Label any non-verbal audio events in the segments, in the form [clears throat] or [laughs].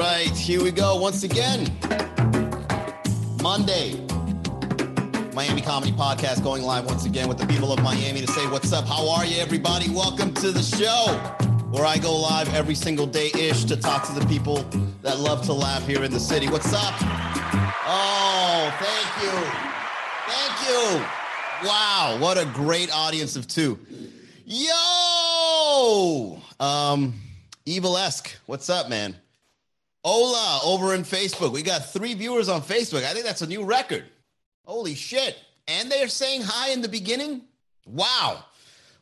Right, here we go once again. Monday, Miami Comedy Podcast going live once again with the people of Miami to say what's up. How are you, everybody? Welcome to the show where I go live every single day ish to talk to the people that love to laugh here in the city. What's up? Oh, thank you. Thank you. Wow, what a great audience of two. Yo! Um, Evil Esque, what's up, man? Ola over in Facebook. We got three viewers on Facebook. I think that's a new record. Holy shit. And they're saying hi in the beginning. Wow.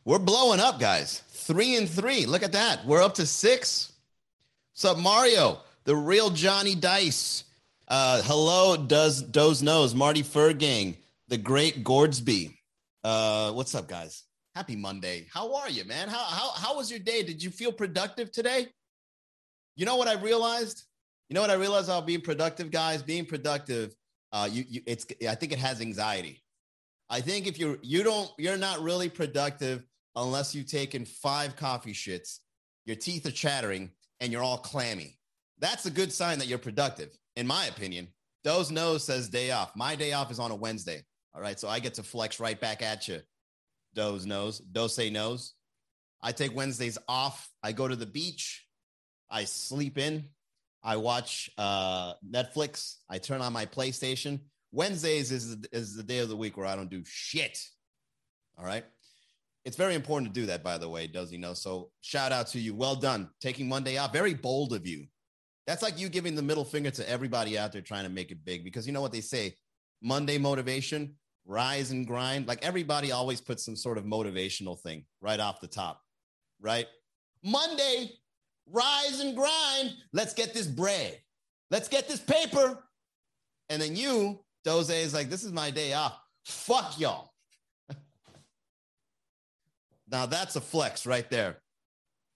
We're blowing up, guys. Three and three. Look at that. We're up to six. What's up, Mario? The real Johnny Dice. Uh, hello, does Doze Knows, Marty Fergang, the great Gordsby. Uh, what's up, guys? Happy Monday. How are you, man? How, how, how was your day? Did you feel productive today? You know what I realized? You know what I realized about being productive, guys? Being productive, uh, you, you it's I think it has anxiety. I think if you're you don't you're not really productive unless you've taken five coffee shits, your teeth are chattering, and you're all clammy. That's a good sign that you're productive, in my opinion. Doze knows says day off. My day off is on a Wednesday. All right. So I get to flex right back at you. Doze knows. say knows. I take Wednesdays off. I go to the beach. I sleep in. I watch uh, Netflix. I turn on my PlayStation. Wednesdays is, is the day of the week where I don't do shit. All right. It's very important to do that, by the way, does he know? So shout out to you. Well done. Taking Monday off. Very bold of you. That's like you giving the middle finger to everybody out there trying to make it big because you know what they say Monday motivation, rise and grind. Like everybody always puts some sort of motivational thing right off the top, right? Monday, rise and grind. Let's get this bread. Let's get this paper. And then you, Doze, is like, this is my day off. Fuck y'all. [laughs] now that's a flex right there.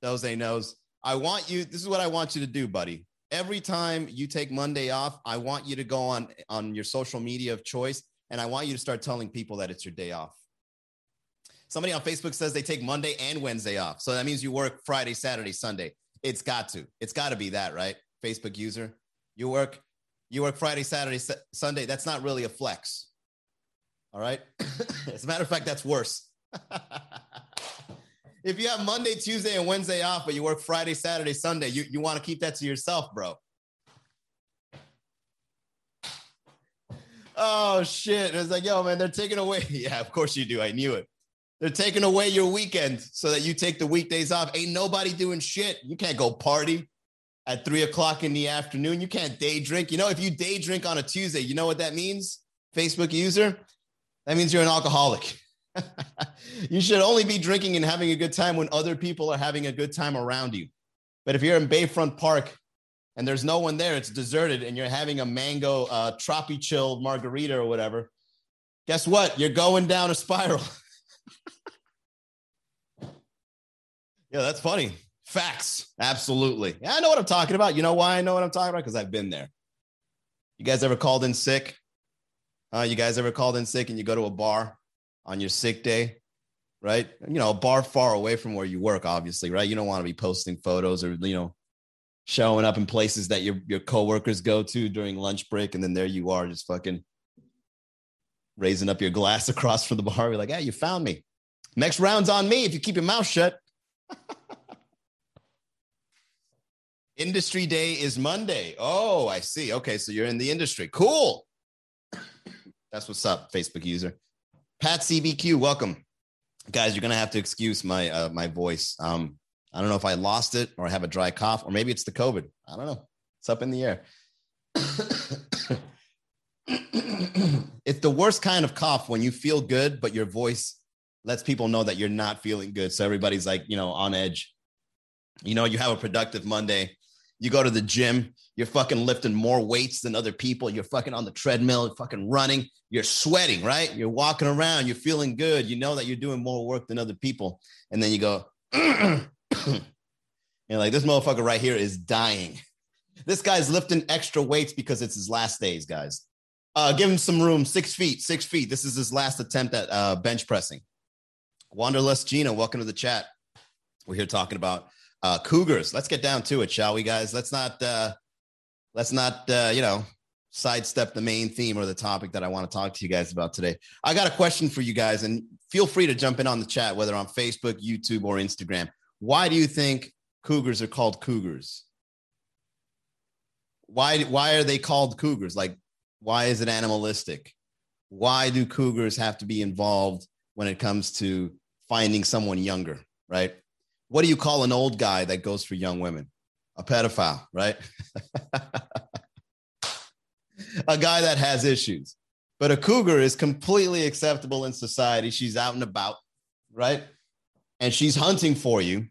Doze knows. I want you, this is what I want you to do, buddy. Every time you take Monday off, I want you to go on on your social media of choice and I want you to start telling people that it's your day off. Somebody on Facebook says they take Monday and Wednesday off. So that means you work Friday, Saturday, Sunday. It's got to. It's got to be that, right? Facebook user. You work you work Friday, Saturday, Sunday. That's not really a flex. All right? [laughs] As a matter of fact, that's worse. [laughs] if you have Monday, Tuesday, and Wednesday off, but you work Friday, Saturday, Sunday, you, you want to keep that to yourself, bro. Oh shit. it's like, yo, man, they're taking away. [laughs] Yeah, of course you do. I knew it. They're taking away your weekend so that you take the weekdays off. Ain't nobody doing shit. You can't go party at three o'clock in the afternoon. You can't day drink. You know, if you day drink on a Tuesday, you know what that means? Facebook user? That means you're an alcoholic. [laughs] you should only be drinking and having a good time when other people are having a good time around you. But if you're in Bayfront Park and there's no one there, it's deserted, and you're having a mango uh, tropi chill margarita or whatever, guess what? You're going down a spiral. [laughs] yeah, that's funny. Facts. Absolutely. Yeah, I know what I'm talking about. You know why I know what I'm talking about? Because I've been there. You guys ever called in sick? Uh, you guys ever called in sick and you go to a bar on your sick day, right? You know, a bar far away from where you work, obviously, right? You don't want to be posting photos or, you know, showing up in places that your, your coworkers go to during lunch break. And then there you are just fucking raising up your glass [laughs] across from the bar. You're like, hey, you found me. Next round's on me if you keep your mouth shut. [laughs] Industry day is Monday. Oh, I see. Okay, so you're in the industry. Cool. That's what's up, Facebook user. Pat CBQ, welcome. Guys, you're gonna have to excuse my uh, my voice. Um, I don't know if I lost it or I have a dry cough, or maybe it's the COVID. I don't know. It's up in the air. [coughs] [coughs] it's the worst kind of cough when you feel good, but your voice lets people know that you're not feeling good. So everybody's like, you know, on edge. You know, you have a productive Monday you go to the gym, you're fucking lifting more weights than other people. You're fucking on the treadmill, fucking running, you're sweating, right? You're walking around, you're feeling good. You know that you're doing more work than other people. And then you go, [clears throat] and like, this motherfucker right here is dying. This guy's lifting extra weights because it's his last days, guys. Uh, give him some room, six feet, six feet. This is his last attempt at uh, bench pressing. Wanderlust Gina, welcome to the chat. We're here talking about uh, Cougars. Let's get down to it, shall we, guys? Let's not uh, let's not, uh, you know, sidestep the main theme or the topic that I want to talk to you guys about today. I got a question for you guys, and feel free to jump in on the chat, whether on Facebook, YouTube, or Instagram. Why do you think cougars are called cougars? Why, why are they called cougars? Like, why is it animalistic? Why do cougars have to be involved when it comes to finding someone younger, right? What do you call an old guy that goes for young women? A pedophile, right? [laughs] a guy that has issues. But a cougar is completely acceptable in society. She's out and about, right? And she's hunting for you.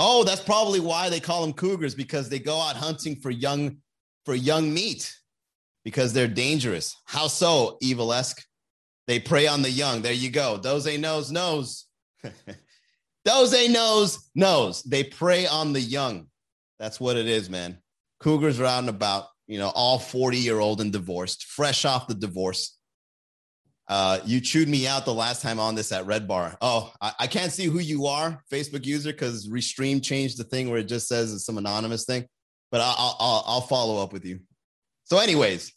Oh, that's probably why they call them cougars because they go out hunting for young for young meat because they're dangerous. How so, evil esque? They prey on the young. There you go. Those ain't knows knows. [laughs] Those ain't knows knows. They prey on the young. That's what it is, man. Cougars are out and about you know, all 40 year old and divorced, fresh off the divorce. Uh, you chewed me out the last time on this at Red Bar. Oh, I, I can't see who you are, Facebook user, because Restream changed the thing where it just says it's some anonymous thing. But I'll, I'll, I'll follow up with you. So, anyways,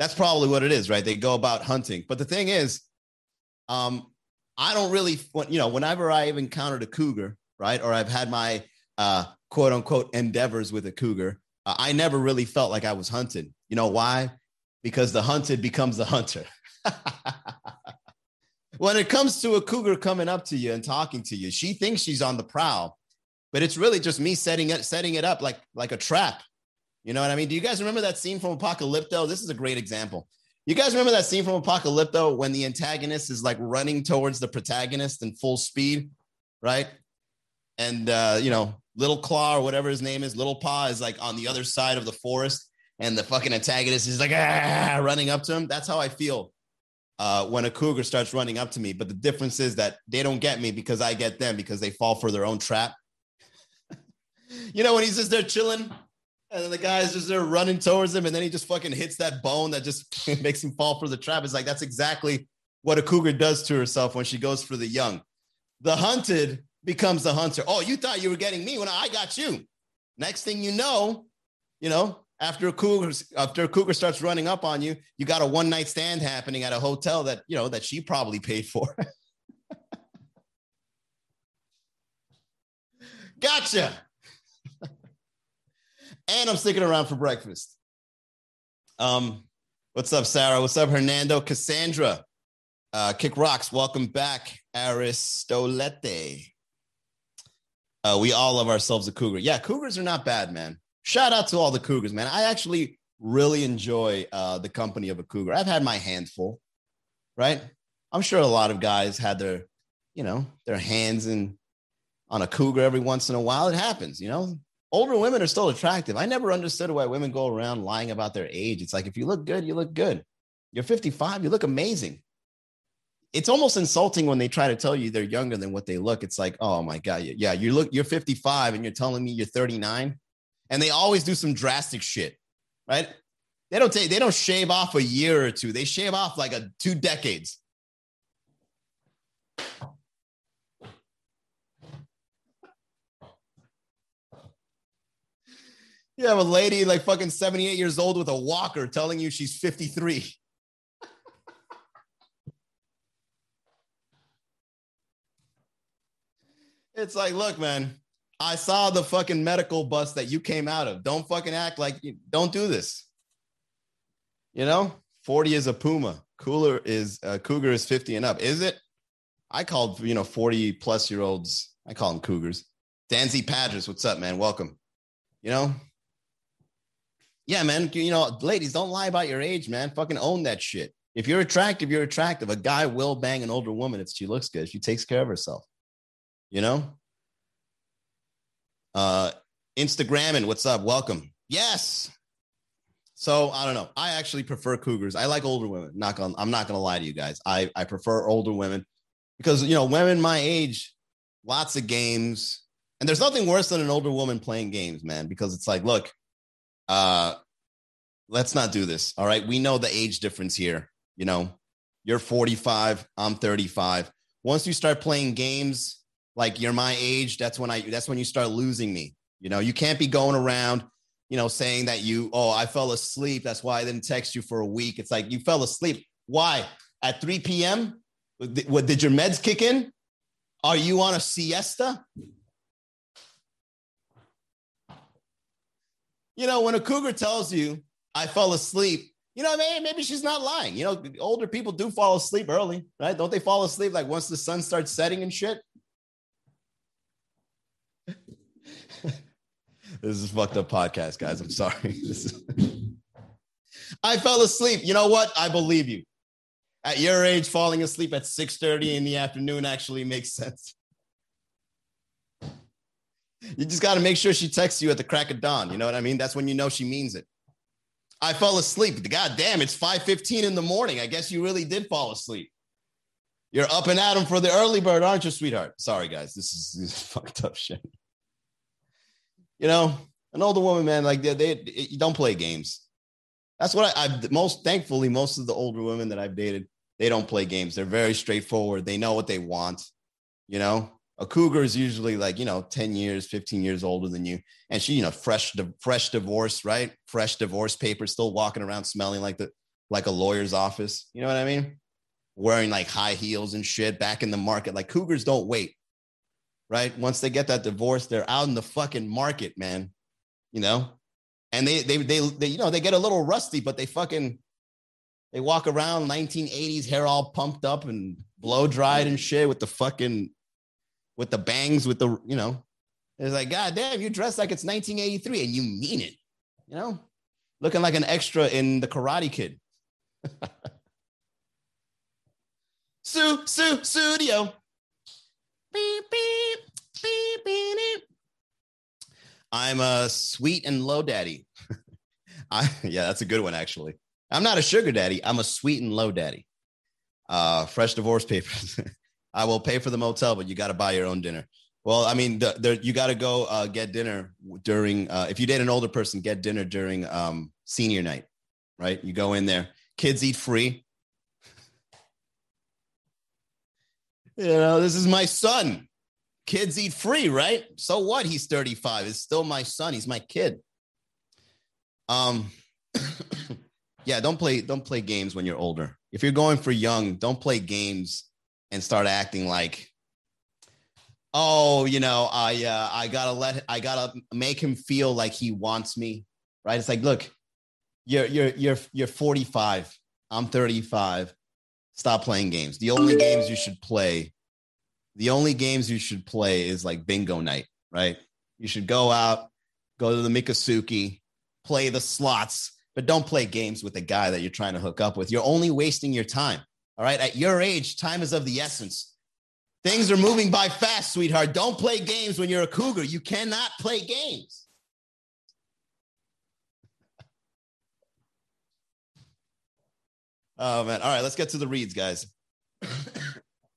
that's probably what it is, right? They go about hunting. But the thing is, um, I don't really, you know, whenever I've encountered a cougar, right, or I've had my uh, quote unquote endeavors with a cougar, uh, I never really felt like I was hunted. You know why? Because the hunted becomes the hunter. [laughs] when it comes to a cougar coming up to you and talking to you, she thinks she's on the prowl, but it's really just me setting it setting it up like like a trap. You know what I mean? Do you guys remember that scene from Apocalypto? This is a great example. You guys remember that scene from Apocalypto when the antagonist is like running towards the protagonist in full speed, right? And uh, you know, Little Claw or whatever his name is, Little Paw is like on the other side of the forest, and the fucking antagonist is like ah, running up to him. That's how I feel uh, when a cougar starts running up to me. But the difference is that they don't get me because I get them because they fall for their own trap. [laughs] you know, when he's just there chilling, and then the guy's just there running towards him, and then he just fucking hits that bone that just [laughs] makes him fall for the trap. It's like that's exactly what a cougar does to herself when she goes for the young. The hunted becomes the hunter. Oh, you thought you were getting me when I got you. Next thing you know, you know, after a cougar after a cougar starts running up on you, you got a one night stand happening at a hotel that you know that she probably paid for. [laughs] gotcha. And I'm sticking around for breakfast. Um, what's up, Sarah? What's up, Hernando? Cassandra, uh, Kick Rocks. Welcome back, Aristolete. Uh, we all love ourselves a cougar. Yeah, cougars are not bad, man. Shout out to all the cougars, man. I actually really enjoy uh, the company of a cougar. I've had my handful, right? I'm sure a lot of guys had their, you know, their hands in on a cougar every once in a while. It happens, you know. Older women are still attractive. I never understood why women go around lying about their age. It's like if you look good, you look good. You're 55, you look amazing it's almost insulting when they try to tell you they're younger than what they look. It's like, oh my god, yeah, you look, you're 55 and you're telling me you're 39, and they always do some drastic shit, right? They don't take, they don't shave off a year or two. They shave off like a two decades. You have a lady like fucking 78 years old with a walker telling you she's 53. [laughs] It's like, look, man, I saw the fucking medical bus that you came out of. Don't fucking act like you don't do this. You know, 40 is a puma. Cooler is uh, cougar is 50 and up. Is it? I called, you know, 40 plus year olds. I call them cougars. Danzy Padres, what's up, man? Welcome. You know, yeah, man. You know, ladies, don't lie about your age, man. Fucking own that shit. If you're attractive, you're attractive. A guy will bang an older woman if she looks good. She takes care of herself you know? Uh, Instagram and what's up? Welcome. Yes. So I don't know. I actually prefer cougars. I like older women. Not gonna, I'm not gonna lie to you guys. I, I prefer older women because you know, women my age, lots of games. And there's nothing worse than an older woman playing games, man, because it's like, look, uh, let's not do this. All right. We know the age difference here. You know, you're 45, I'm 35. Once you start playing games, like you're my age, that's when I that's when you start losing me. You know, you can't be going around you know, saying that you, oh, I fell asleep. That's why I didn't text you for a week. It's like you fell asleep. Why? At 3 p.m.? What did your meds kick in? Are you on a siesta? You know, when a cougar tells you, I fell asleep, you know, maybe, maybe she's not lying. You know, older people do fall asleep early, right? Don't they fall asleep like once the sun starts setting and shit? [laughs] this is fucked up podcast, guys. I'm sorry. [laughs] [laughs] I fell asleep. You know what? I believe you. At your age, falling asleep at 6:30 in the afternoon actually makes sense. You just got to make sure she texts you at the crack of dawn. You know what I mean? That's when you know she means it. I fell asleep. God damn, it's 5:15 in the morning. I guess you really did fall asleep. You're up and at 'em for the early bird, aren't you, sweetheart? Sorry, guys. This is, this is [laughs] fucked up shit. You know, an older woman, man, like they, they, they don't play games. That's what I, I've most thankfully, most of the older women that I've dated, they don't play games. They're very straightforward. They know what they want. You know, a cougar is usually like you know 10 years 15 years older than you. And she you know fresh fresh divorce right? Fresh divorce papers still walking around smelling like the like a lawyer's office. You know what i mean? Wearing like high heels and shit back in the market. Like cougars don't wait right? Once they get that divorce they're out in the fucking market man. You know? And they they they, they you know they get a little rusty but they fucking they walk around 1980s hair all pumped up and blow dried and shit with the fucking with the bangs, with the, you know, it's like, God damn, you dress like it's 1983 and you mean it, you know, looking like an extra in the Karate Kid. [laughs] Sue, Sue, studio. Beep, beep, beep, beep, beep. I'm a sweet and low daddy. [laughs] I, yeah, that's a good one, actually. I'm not a sugar daddy. I'm a sweet and low daddy. Uh, fresh divorce papers. [laughs] I will pay for the motel, but you got to buy your own dinner. Well, I mean, the, the, you got to go uh, get dinner during. Uh, if you date an older person, get dinner during um, senior night, right? You go in there. Kids eat free. you know, this is my son. Kids eat free, right? So what? He's 35. It's still my son. He's my kid. Um, [coughs] yeah, don't play don't play games when you're older. If you're going for young, don't play games and start acting like oh you know i uh, i gotta let i gotta make him feel like he wants me right? It's like look you're you're you're you're 45 i'm 35 stop playing games. The only games you should play the only games you should play is like bingo night right? You should go out go to the Miccosukee play the slots but don't play games with a guy that you're trying to hook up with. You're only wasting your time all right. At your age, time is of the essence. Things are moving by fast, sweetheart. Don't play games when you're a cougar. You cannot play games. Oh, man. All right. Let's get to the reads, guys. [coughs]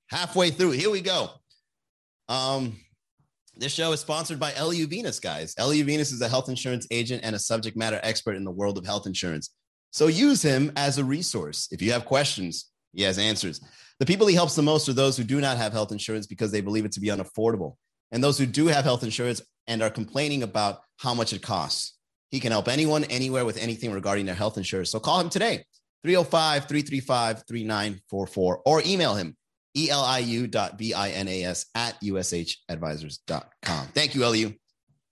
Halfway through. Here we go. Um, this show is sponsored by Eliu Binas, guys. Eliu Binas is a health insurance agent and a subject matter expert in the world of health insurance. So use him as a resource. If you have questions, he has answers. The people he helps the most are those who do not have health insurance because they believe it to be unaffordable, and those who do have health insurance and are complaining about how much it costs. He can help anyone, anywhere with anything regarding their health insurance. So call him today, 305 335 3944, or email him, eliu.binas at ushadvisors.com. Thank you, LU.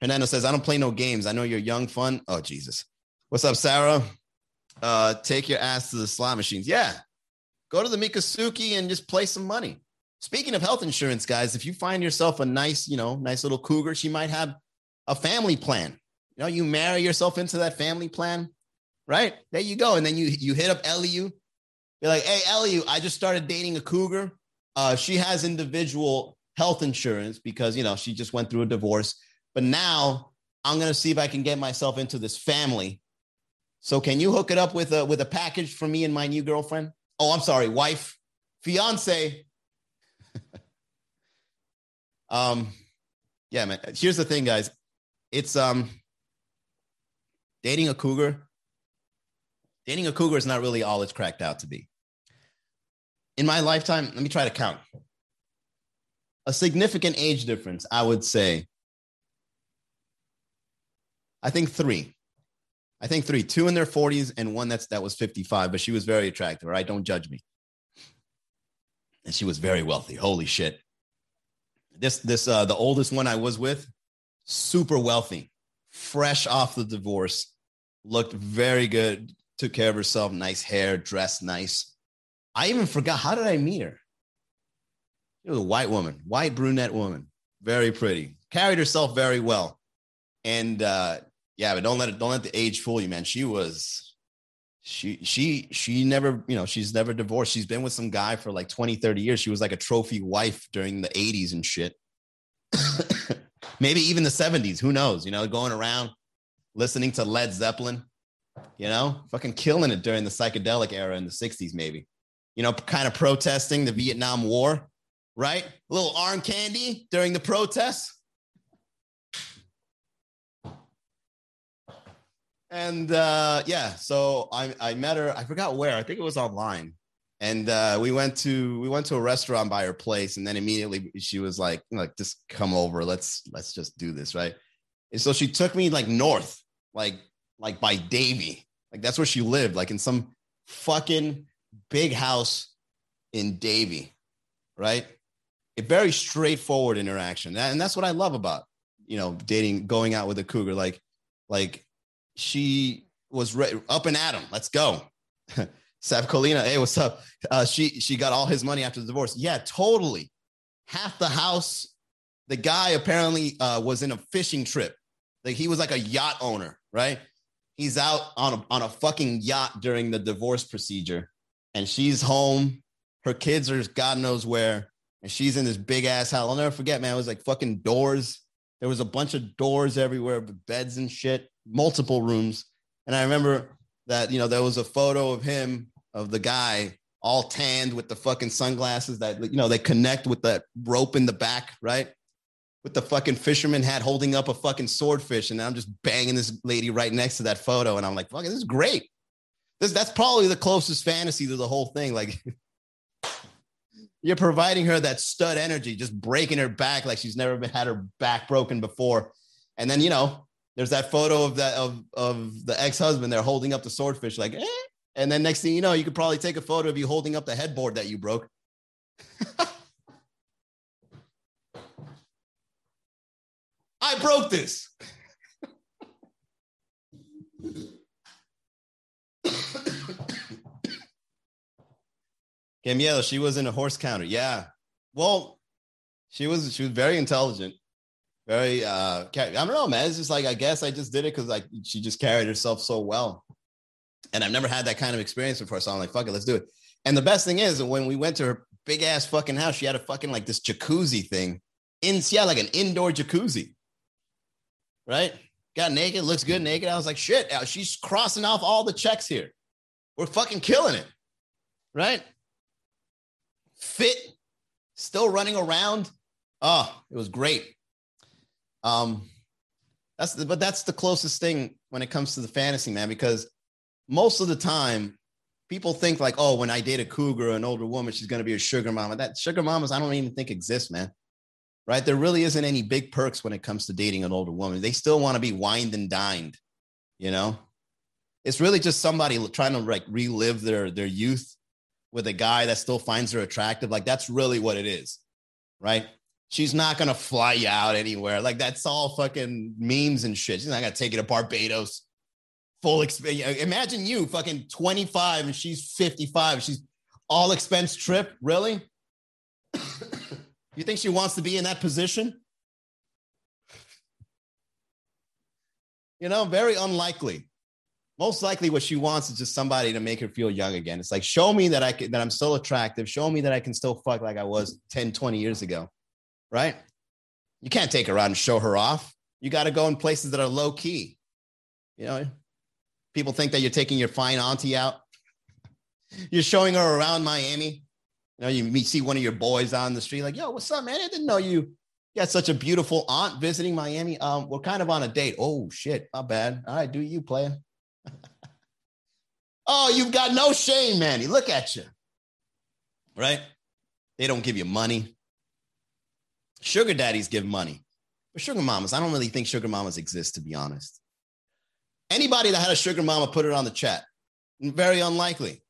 Fernando says, I don't play no games. I know you're young, fun. Oh, Jesus. What's up, Sarah? Uh, take your ass to the slot machines. Yeah, go to the Miccosukee and just play some money. Speaking of health insurance, guys, if you find yourself a nice, you know, nice little cougar, she might have a family plan. You know, you marry yourself into that family plan, right? There you go. And then you you hit up LU. You're like, hey, LU, I just started dating a cougar. Uh, she has individual health insurance because you know she just went through a divorce. But now I'm gonna see if I can get myself into this family. So can you hook it up with a with a package for me and my new girlfriend? Oh, I'm sorry, wife, fiance. [laughs] um, yeah, man. Here's the thing, guys. It's um dating a cougar. Dating a cougar is not really all it's cracked out to be. In my lifetime, let me try to count. A significant age difference, I would say. I think three. I think three, two in their 40s and one that's that was 55, but she was very attractive. Right? Don't judge me. And she was very wealthy. Holy shit. This this uh the oldest one I was with, super wealthy, fresh off the divorce, looked very good, took care of herself, nice hair, dressed nice. I even forgot how did I meet her? She was a white woman, white brunette woman, very pretty, carried herself very well. And uh, yeah, but don't let it, don't let the age fool you, man. She was, she, she, she never, you know, she's never divorced. She's been with some guy for like 20, 30 years. She was like a trophy wife during the 80s and shit. [coughs] Maybe even the 70s. Who knows? You know, going around listening to Led Zeppelin, you know, fucking killing it during the psychedelic era in the 60s, maybe. You know, kind of protesting the Vietnam War, right? A little arm candy during the protests. And uh, yeah, so I, I met her. I forgot where. I think it was online. And uh, we went to we went to a restaurant by her place, and then immediately she was like, like just come over. Let's let's just do this, right? And so she took me like north, like like by Davie, like that's where she lived, like in some fucking big house in Davie, right? A very straightforward interaction, and that's what I love about you know dating, going out with a cougar. Like like she was re- up and at him. Let's go. [laughs] Sav Colina, hey, what's up? Uh, she she got all his money after the divorce. Yeah, totally. Half the house. The guy apparently uh, was in a fishing trip. Like he was like a yacht owner, right? He's out on a, on a fucking yacht during the divorce procedure, and she's home. Her kids are God knows where, and she's in this big ass house. I'll never forget, man. It was like fucking doors. There was a bunch of doors everywhere, beds and shit, multiple rooms. And I remember that you know there was a photo of him of the guy all tanned with the fucking sunglasses that you know they connect with that rope in the back, right? With the fucking fisherman hat holding up a fucking swordfish, and I'm just banging this lady right next to that photo, and I'm like, "Fucking, this is great." This that's probably the closest fantasy to the whole thing. Like, [laughs] you're providing her that stud energy, just breaking her back like she's never been had her back broken before, and then you know, there's that photo of that of of the ex husband there holding up the swordfish, like, eh, and then next thing you know, you could probably take a photo of you holding up the headboard that you broke. [laughs] I broke this. [coughs] Camille, she was in a horse counter. Yeah. Well, she was she was very intelligent. Very uh I don't know, man. It's just like I guess I just did it because like she just carried herself so well. And I've never had that kind of experience before. So I'm like, fuck it, let's do it. And the best thing is when we went to her big ass fucking house, she had a fucking like this jacuzzi thing in yeah, like an indoor jacuzzi. Right? Got naked, looks good naked. I was like, shit, uh, she's crossing off all the checks here. We're fucking killing it. Right? Fit, still running around. Oh, it was great. Um, that's the, but that's the closest thing when it comes to the fantasy, man, because most of the time people think like, oh, when I date a cougar, an older woman, she's to be a sugar mama. That sugar mamas, I don't even think exist, man. Right? There really isn't any big perks when it comes to dating an older woman. They still want to be wined and dined, you know? It's really just somebody trying to like relive their their youth with a guy that still finds her attractive. Like that's really what it is, right? She's not gonna fly you out anywhere. Like that's all fucking memes and shit. She's not gonna take you to Barbados full expense. Imagine you fucking 25 and she's 55. She's all expense trip. Really? you think she wants to be in that position? You know, very unlikely. Most likely, what she wants is just somebody to make her feel young again. It's like, show me that I can, that I'm still attractive. Show me that I can still fuck like I was 10, 20 years ago. Right? You can't take her out and show her off. You got to go in places that are low key. You know, People think that you're taking your fine auntie out. You're showing her around Miami. You know, you see one of your boys on the street, like, yo, what's up, man? I didn't know you had such a beautiful aunt visiting Miami. Um, we're kind of on a date. Oh shit, not bad. All right, do you player? [laughs] oh, you've got no shame, Manny. Look at you. Right? They don't give you money. Sugar daddies give money. But sugar mamas, I don't really think sugar mamas exist, to be honest. Anybody that had a sugar mama put it on the chat. Very unlikely.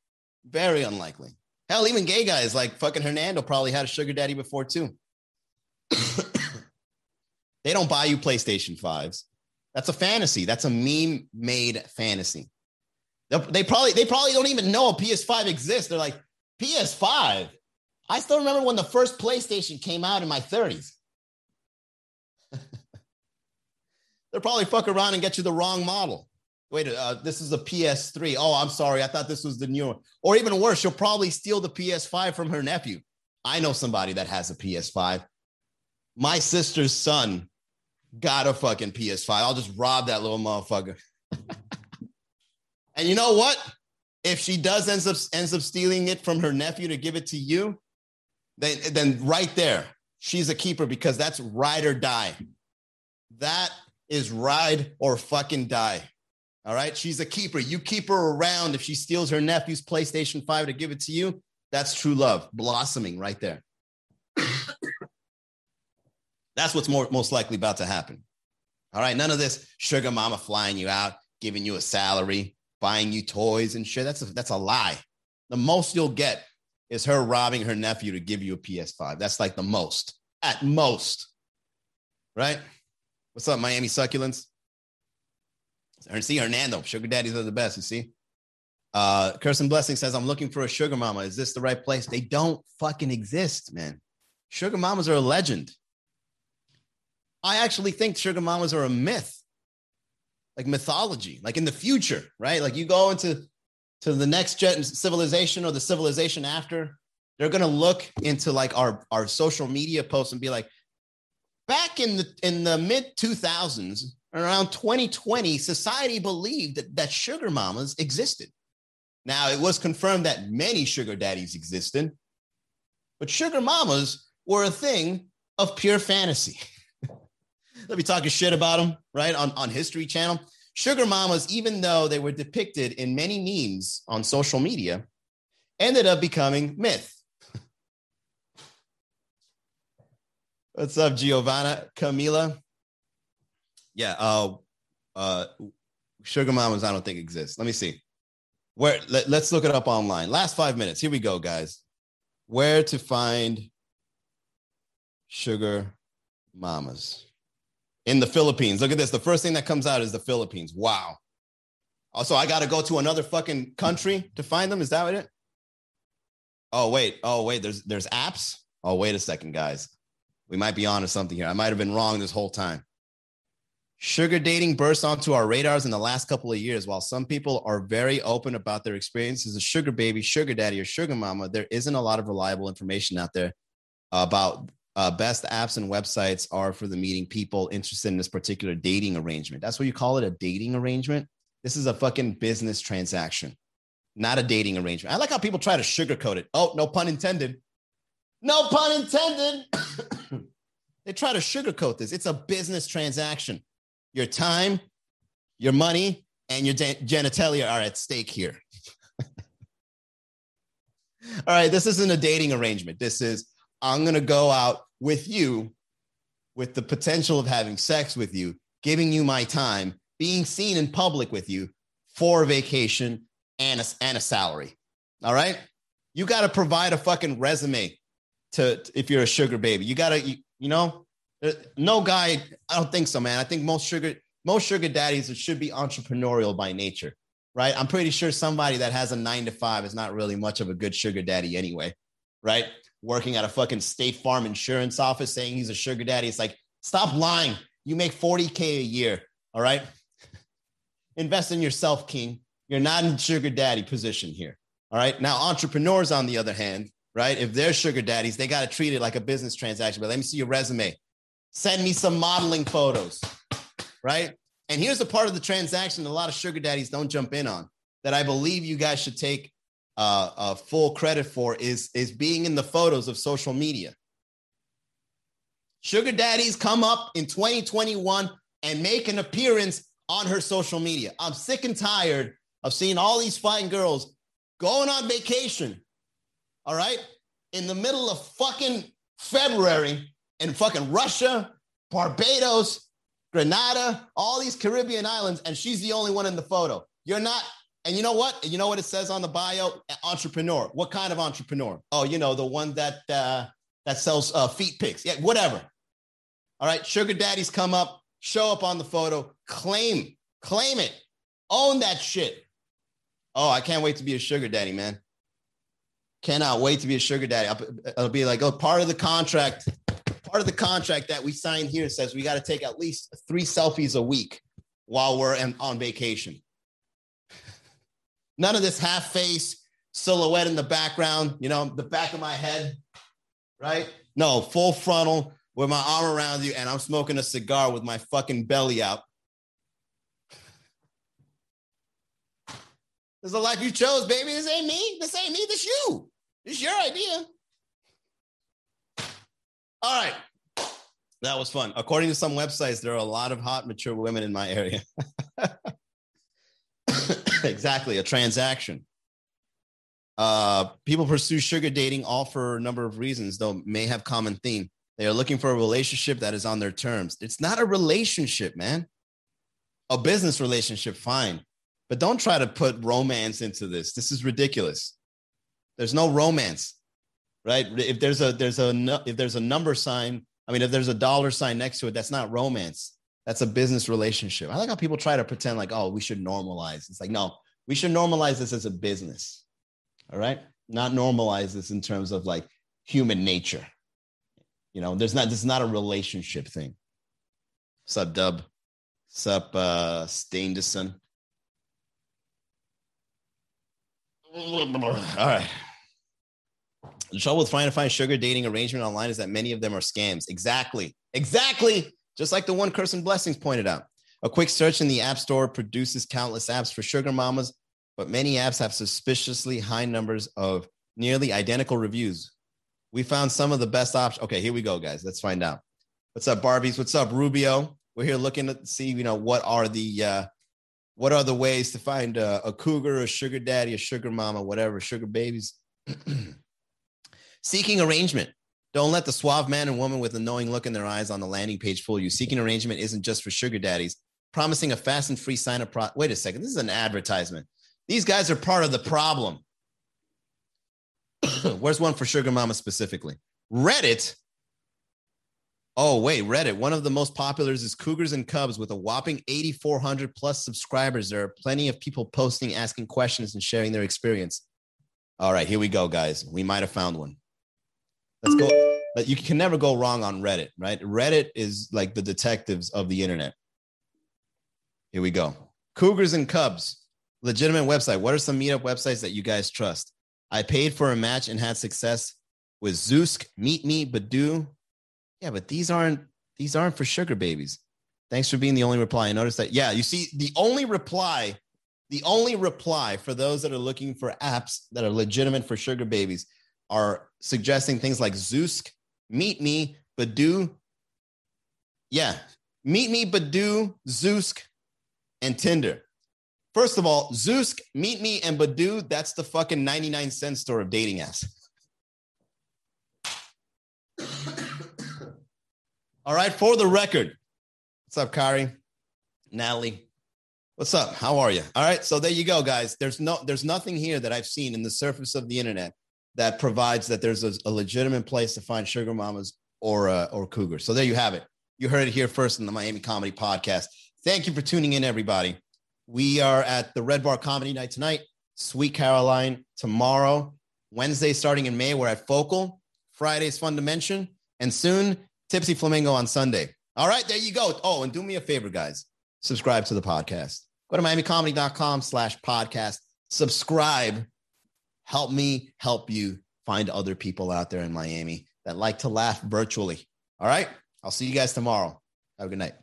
Very unlikely. Hell, even gay guys like fucking Hernando probably had a sugar daddy before too. [coughs] they don't buy you PlayStation 5s. That's a fantasy. That's a meme made fantasy. They probably they probably don't even know a PS5 exists. They're like, PS5. I still remember when the first PlayStation came out in my 30s. [laughs] They'll probably fuck around and get you the wrong model. Wait, uh, this is a PS3. Oh, I'm sorry. I thought this was the new one. Or even worse, she'll probably steal the PS5 from her nephew. I know somebody that has a PS5. My sister's son got a fucking PS5. I'll just rob that little motherfucker. [laughs] and you know what? If she does ends up ends up stealing it from her nephew to give it to you, then then right there, she's a keeper because that's ride or die. That is ride or fucking die. All right. She's a keeper. You keep her around. If she steals her nephew's PlayStation 5 to give it to you, that's true love blossoming right there. [coughs] that's what's more, most likely about to happen. All right. None of this sugar mama flying you out, giving you a salary, buying you toys and shit. That's a, that's a lie. The most you'll get is her robbing her nephew to give you a PS5. That's like the most, at most. Right? What's up, Miami Succulents? See, Hernando, sugar daddies are the best, you see? Uh, Kirsten Blessing says, I'm looking for a sugar mama. Is this the right place? They don't fucking exist, man. Sugar mamas are a legend. I actually think sugar mamas are a myth, like mythology, like in the future, right? Like you go into to the next gen civilization or the civilization after, they're gonna look into like our our social media posts and be like, back in the in the mid 2000s, around 2020, society believed that, that sugar mamas existed. Now it was confirmed that many sugar daddies existed, but sugar mamas were a thing of pure fantasy. [laughs] Let me talking shit about them, right? On, on History Channel. Sugar mamas, even though they were depicted in many memes on social media, ended up becoming myth. [laughs] What's up, Giovanna? Camila? Yeah, uh, uh, sugar mamas, I don't think exist. Let me see. Where let, let's look it up online. Last five minutes. Here we go, guys. Where to find sugar mamas in the Philippines. Look at this. The first thing that comes out is the Philippines. Wow. Oh, also, I got to go to another fucking country to find them. Is that it? Oh wait. Oh wait. There's there's apps. Oh wait a second, guys. We might be on to something here. I might have been wrong this whole time. Sugar dating burst onto our radars in the last couple of years. While some people are very open about their experiences as a sugar baby, sugar daddy, or sugar mama, there isn't a lot of reliable information out there about uh, best apps and websites are for the meeting people interested in this particular dating arrangement. That's what you call it a dating arrangement. This is a fucking business transaction, not a dating arrangement. I like how people try to sugarcoat it. Oh, no pun intended. No pun intended. [coughs] they try to sugarcoat this. It's a business transaction. Your time, your money, and your genitalia are at stake here. [laughs] All right, this isn't a dating arrangement. This is I'm going to go out with you with the potential of having sex with you, giving you my time, being seen in public with you for vacation and a, and a salary. All right. You got to provide a fucking resume to, if you're a sugar baby. You got to, you, you know, uh, no guy, I don't think so, man. I think most sugar, most sugar daddies should be entrepreneurial by nature, right? I'm pretty sure somebody that has a nine to five is not really much of a good sugar daddy anyway, right? Working at a fucking State Farm insurance office saying he's a sugar daddy. It's like, stop lying. You make 40K a year. All right. Invest in yourself, King. You're not in sugar daddy position here. All right. Now, entrepreneurs, on the other hand, right? If they're sugar daddies, they got to treat it like a business transaction. But let me see your resume. Send me some modeling photos, right? And here's the part of the transaction a lot of sugar daddies don't jump in on that I believe you guys should take uh, uh, full credit for is is being in the photos of social media. Sugar daddies come up in 2021 and make an appearance on her social media. I'm sick and tired of seeing all these fine girls going on vacation. All right, in the middle of fucking February in fucking Russia, Barbados, Grenada, all these Caribbean islands, and she's the only one in the photo. You're not. And you know what? You know what it says on the bio? Entrepreneur. What kind of entrepreneur? Oh, you know the one that uh, that sells uh, feet pics. Yeah, whatever. All right, sugar daddies come up, show up on the photo, claim, claim it, own that shit. Oh, I can't wait to be a sugar daddy, man. Cannot wait to be a sugar daddy. I'll, it'll be like, oh, part of the contract, part of the contract that we signed here says we got to take at least three selfies a week while we're on vacation. None of this half face silhouette in the background, you know, the back of my head, right? No, full frontal with my arm around you and I'm smoking a cigar with my fucking belly out. This is the life you chose, baby. This ain't me. This ain't me. This you. This your idea. All right. That was fun. According to some websites, there are a lot of hot, mature women in my area. [laughs] [laughs] exactly. A transaction. Uh, people pursue sugar dating all for a number of reasons, though may have common theme. They are looking for a relationship that is on their terms. It's not a relationship, man. A business relationship, fine. But don't try to put romance into this. This is ridiculous. There's no romance, right? If there's a there's a if there's a number sign, I mean, if there's a dollar sign next to it, that's not romance. That's a business relationship. I like how people try to pretend like, oh, we should normalize. It's like, no, we should normalize this as a business. All right. Not normalize this in terms of like human nature. You know, there's not, this is not a relationship thing. Sup, Dub? Sup, uh, Stainderson? All right. The trouble with trying to find sugar dating arrangement online is that many of them are scams. Exactly. Exactly. Just like the one Curse Blessings pointed out. A quick search in the App Store produces countless apps for sugar mamas, but many apps have suspiciously high numbers of nearly identical reviews. We found some of the best options. Okay, here we go, guys. Let's find out. What's up, Barbies? What's up, Rubio? We're here looking to see, you know, what are the uh, what are the ways to find a, a cougar, a sugar daddy, a sugar mama, whatever, sugar babies. [clears throat] Seeking arrangement. Don't let the suave man and woman with a knowing look in their eyes on the landing page fool you. Seeking arrangement isn't just for sugar daddies. Promising a fast and free sign up. Pro- Wait a second. This is an advertisement. These guys are part of the problem. [coughs] Where's one for sugar mama specifically? Reddit Oh, wait, Reddit. One of the most populars is Cougars and Cubs with a whopping 8,400 plus subscribers. There are plenty of people posting, asking questions, and sharing their experience. All right, here we go, guys. We might have found one. Let's go. But you can never go wrong on Reddit, right? Reddit is like the detectives of the internet. Here we go. Cougars and Cubs, legitimate website. What are some meetup websites that you guys trust? I paid for a match and had success with Zoosk, Meet Me, Badoo, yeah, but these aren't these aren't for sugar babies. Thanks for being the only reply. I noticed that. Yeah, you see, the only reply, the only reply for those that are looking for apps that are legitimate for sugar babies are suggesting things like Zoosk, Meet Me, Badoo. Yeah, Meet Me, Badoo, Zoosk, and Tinder. First of all, Zoosk, Meet Me, and Badoo, that's the fucking 99 cent store of dating apps. All right, for the record. What's up, Kari? Natalie. What's up? How are you? All right, so there you go, guys. There's no there's nothing here that I've seen in the surface of the internet that provides that there's a, a legitimate place to find sugar mamas or uh, or cougars. So there you have it. You heard it here first in the Miami Comedy Podcast. Thank you for tuning in, everybody. We are at the Red Bar Comedy Night tonight, Sweet Caroline tomorrow, Wednesday starting in May. We're at Focal. Friday's Fun Dimension, and soon Tipsy Flamingo on Sunday. All right, there you go. Oh, and do me a favor, guys. Subscribe to the podcast. Go to miamicomedy.com slash podcast. Subscribe. Help me help you find other people out there in Miami that like to laugh virtually. All right. I'll see you guys tomorrow. Have a good night.